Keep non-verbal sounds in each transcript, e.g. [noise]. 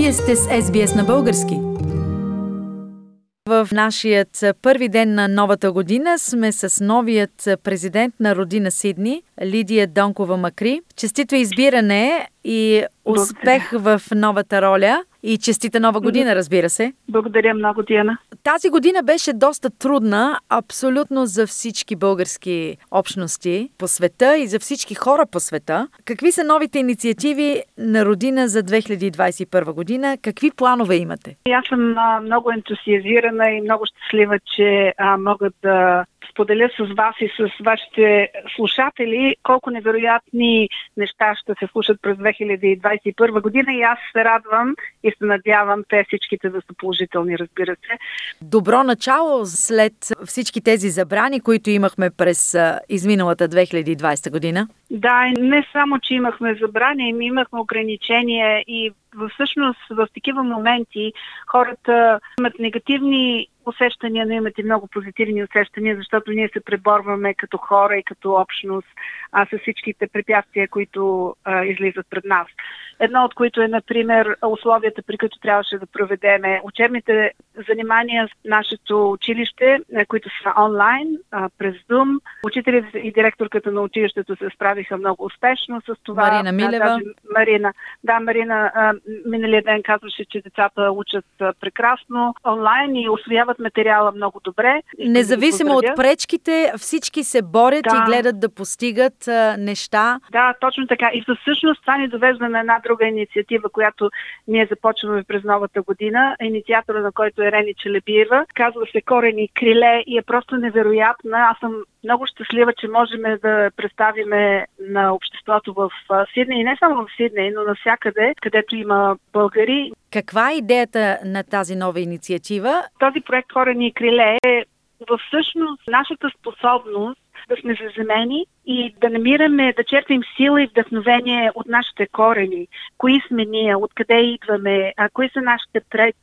Вие сте с SBS на български. В нашият първи ден на новата година сме с новият президент на родина Сидни, Лидия Донкова Макри. Честито избиране и успех в новата роля. И честита нова година, разбира се. Благодаря много, Диана. Тази година беше доста трудна абсолютно за всички български общности по света и за всички хора по света. Какви са новите инициативи на родина за 2021 година? Какви планове имате? Аз съм много ентусиазирана и много щастлива, че а, мога да споделя с вас и с вашите слушатели колко невероятни неща ще се слушат през 2021 година и аз се радвам и се надявам те всичките да са положителни, разбира се. Добро начало след всички тези забрани, които имахме през изминалата 2020 година. Да, не само, че имахме забрани, ами имахме ограничения и всъщност в такива моменти хората имат негативни усещания, но имат и много позитивни усещания, защото ние се преборваме като хора и като общност а, с всичките препятствия, които а, излизат пред нас. Едно от които е, например, условията, при които трябваше да проведеме учебните занимания с нашето училище, които са онлайн, през Zoom. Учителите и директорката на училището се справиха много успешно с това. Марина Милева. Да, Марина, да, Марина миналия ден казваше, че децата учат прекрасно онлайн и освояват материала много добре. Независимо от пречките, всички се борят да. и гледат да постигат неща. Да, точно така. И всъщност това ни довежда на една друга инициатива, която ние започваме през новата година. Инициатора на който е Рени Челебиева. Казва се Корени криле и е просто невероятна. Аз съм много щастлива, че можем да представиме на обществото в Сидней, и не само в Сидней, но навсякъде, където има българи. Каква е идеята на тази нова инициатива? Този проект Корени и криле е всъщност нашата способност да сме заземени и да намираме, да черпим сила и вдъхновение от нашите корени. Кои сме ние, откъде идваме, а кои са нашите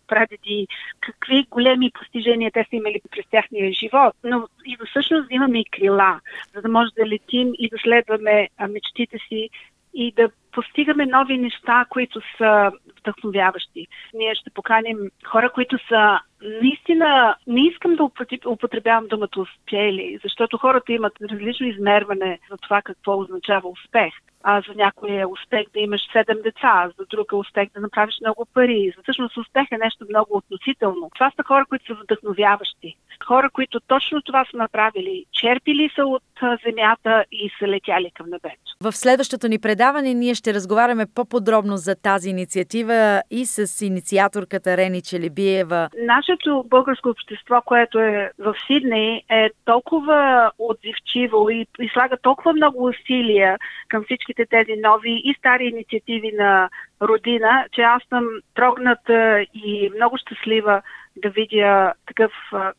прадеди, какви големи постижения те са имали през тяхния живот. Но и всъщност имаме и крила, за да може да летим и да следваме мечтите си и да постигаме нови неща, които са вдъхновяващи. Ние ще поканим хора, които са наистина, не искам да употребявам думата успели, защото хората имат различно измерване за това какво означава успех. А за някой е успех да имаш седем деца, за друг е успех да направиш много пари. За всъщност успех е нещо много относително. Това са хора, които са вдъхновяващи. Хора, които точно това са направили. Черпили са от земята и са летяли към небето. В следващото ни предаване ние ще разговаряме по-подробно за тази инициатива и с инициаторката Рени Челебиева. Нашето българско общество, което е в Сидней, е толкова отзивчиво и, и слага толкова много усилия към всичките тези нови и стари инициативи на родина, че аз съм трогната и много щастлива да видя такъв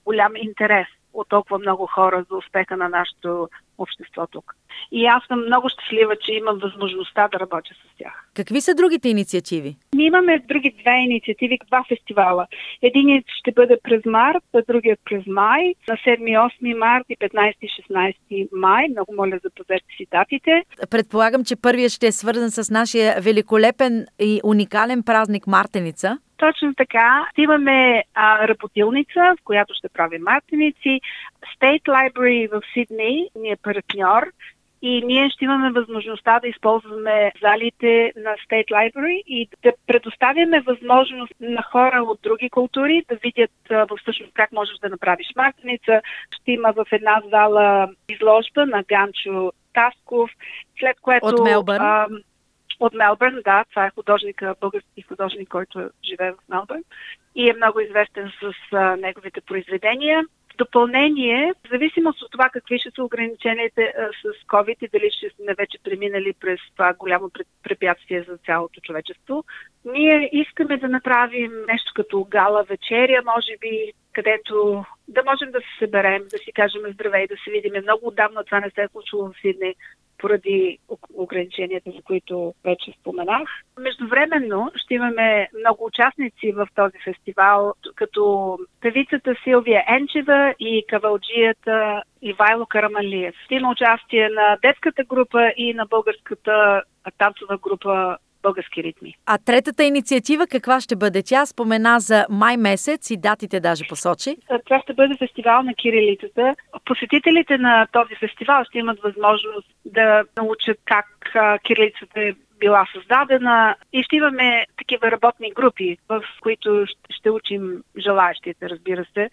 голям интерес от толкова много хора за успеха на нашето общество тук. И аз съм много щастлива, че имам възможността да работя с тях. Какви са другите инициативи? Ние имаме други две инициативи, два фестивала. Единият ще бъде през март, а другият през май, на 7-8 март и 15-16 май. Много моля за запазете си датите. Предполагам, че първият ще е свързан с нашия великолепен и уникален празник Мартеница. Точно така. Имаме а, работилница, в която ще правим мартеници. State Library в Сидней ни е партньор и ние ще имаме възможността да използваме залите на State Library и да предоставяме възможност на хора от други култури да видят всъщност как можеш да направиш мартеница. Ще има в една зала изложба на Ганчо Тасков, след което... От Мелбърн? А, от Мелбърн, да, това е художника, български художник, който живее в Мелбърн и е много известен с а, неговите произведения. Допълнение, в зависимост от това какви ще са ограниченията с COVID и дали ще сме вече преминали през това голямо препятствие за цялото човечество, ние искаме да направим нещо като гала вечеря, може би, където да можем да се съберем, да си кажем здравей, да се видим. Много отдавна това не се е случило в Сидней поради ограниченията, за които вече споменах. Междувременно ще имаме много участници в този фестивал, като певицата Силвия Енчева и кавалджията Ивайло Карамалиев. Ще има участие на детската група и на българската танцова група български ритми. А третата инициатива каква ще бъде? Тя спомена за май месец и датите даже посочи. Това ще бъде фестивал на кирилицата. Посетителите на този фестивал ще имат възможност да научат как кирилицата е била създадена и ще имаме такива работни групи, в които ще учим желаящите, разбира се,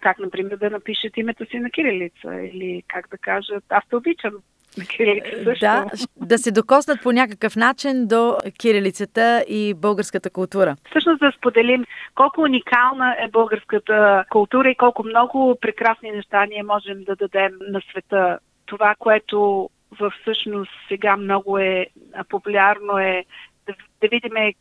как, например, да напишат името си на кирилица или как да кажат аз те обичам кирилица също. Да, да се докоснат по някакъв начин до кирилицата и българската култура. Всъщност да споделим колко уникална е българската култура и колко много прекрасни неща ние можем да дадем на света. Това, което всъщност сега много е популярно е да, да видим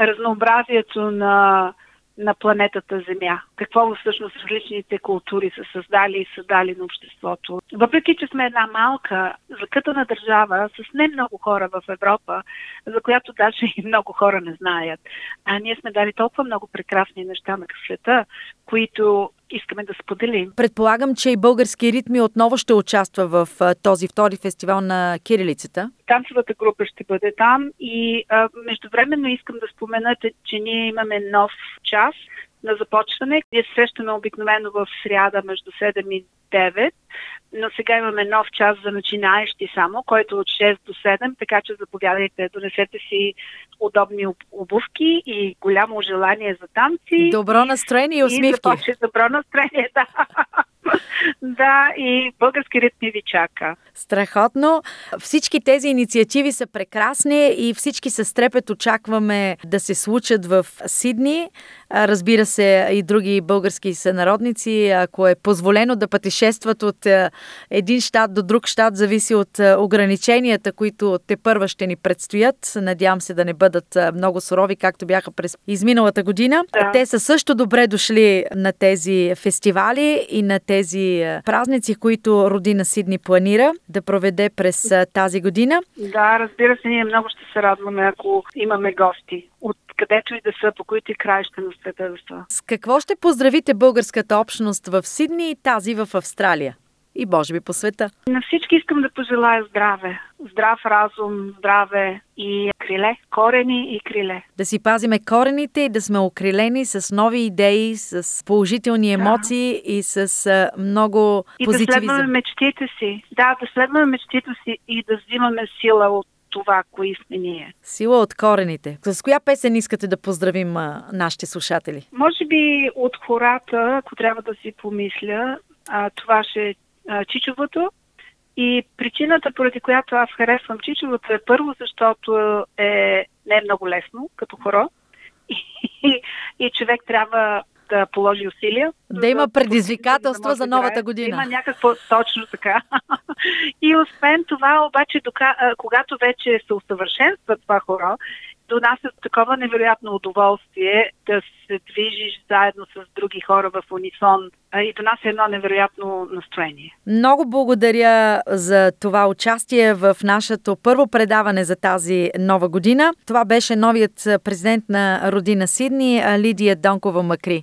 разнообразието на на планетата Земя. Какво всъщност различните култури са създали и създали на обществото. Въпреки, че сме една малка, закътана държава с не много хора в Европа, за която даже и много хора не знаят, а ние сме дали толкова много прекрасни неща на света, които искаме да споделим. Предполагам, че и български ритми отново ще участва в този втори фестивал на кирилицата. Танцевата група ще бъде там и а, междувременно искам да спомена, че ние имаме нов час на започване. Ние срещаме обикновено в сряда между 7 и 9, но сега имаме нов час за начинаещи само, който от 6 до 7, така че заповядайте, донесете си удобни обувки и голямо желание за танци. Добро настроение и усмивки. И добро настроение, [laughs] да. да, и български ритми ви чака. Страхотно. Всички тези инициативи са прекрасни и всички с трепет очакваме да се случат в Сидни. Разбира се, и други български сънародници, ако е позволено да пътешестват от един щат до друг щат, зависи от ограниченията, които те първа ще ни предстоят. Надявам се да не бъдат много сурови, както бяха през изминалата година. Да. Те са също добре дошли на тези фестивали и на тези празници, които родина Сидни планира да проведе през тази година. Да, разбира се, ние много ще се радваме, ако имаме гости от където и да са, по които и краища на са. С какво ще поздравите българската общност в Сидни и тази в Австралия? и може би по света. На всички искам да пожелая здраве. Здрав разум, здраве и криле, корени и криле. Да си пазиме корените и да сме окрилени с нови идеи, с положителни емоции да. и с много позитивизъм. И да следваме мечтите си. Да, да следваме мечтите си и да взимаме сила от това, кои сме ние. Сила от корените. С коя песен искате да поздравим а, нашите слушатели? Може би от хората, ако трябва да си помисля, а, това ще е Чичовото. И причината, поради която аз харесвам Чичовото е първо, защото е, не е много лесно като хоро. [laughs] И, и човек трябва да положи усилия. Да има предизвикателства да за новата година. Да има някакво точно така. [laughs] И освен това, обаче, когато вече се усъвършенства това хоро донася такова невероятно удоволствие да се движиш заедно с други хора в унисон и донася едно невероятно настроение. Много благодаря за това участие в нашето първо предаване за тази нова година. Това беше новият президент на родина Сидни, Лидия Донкова Макри.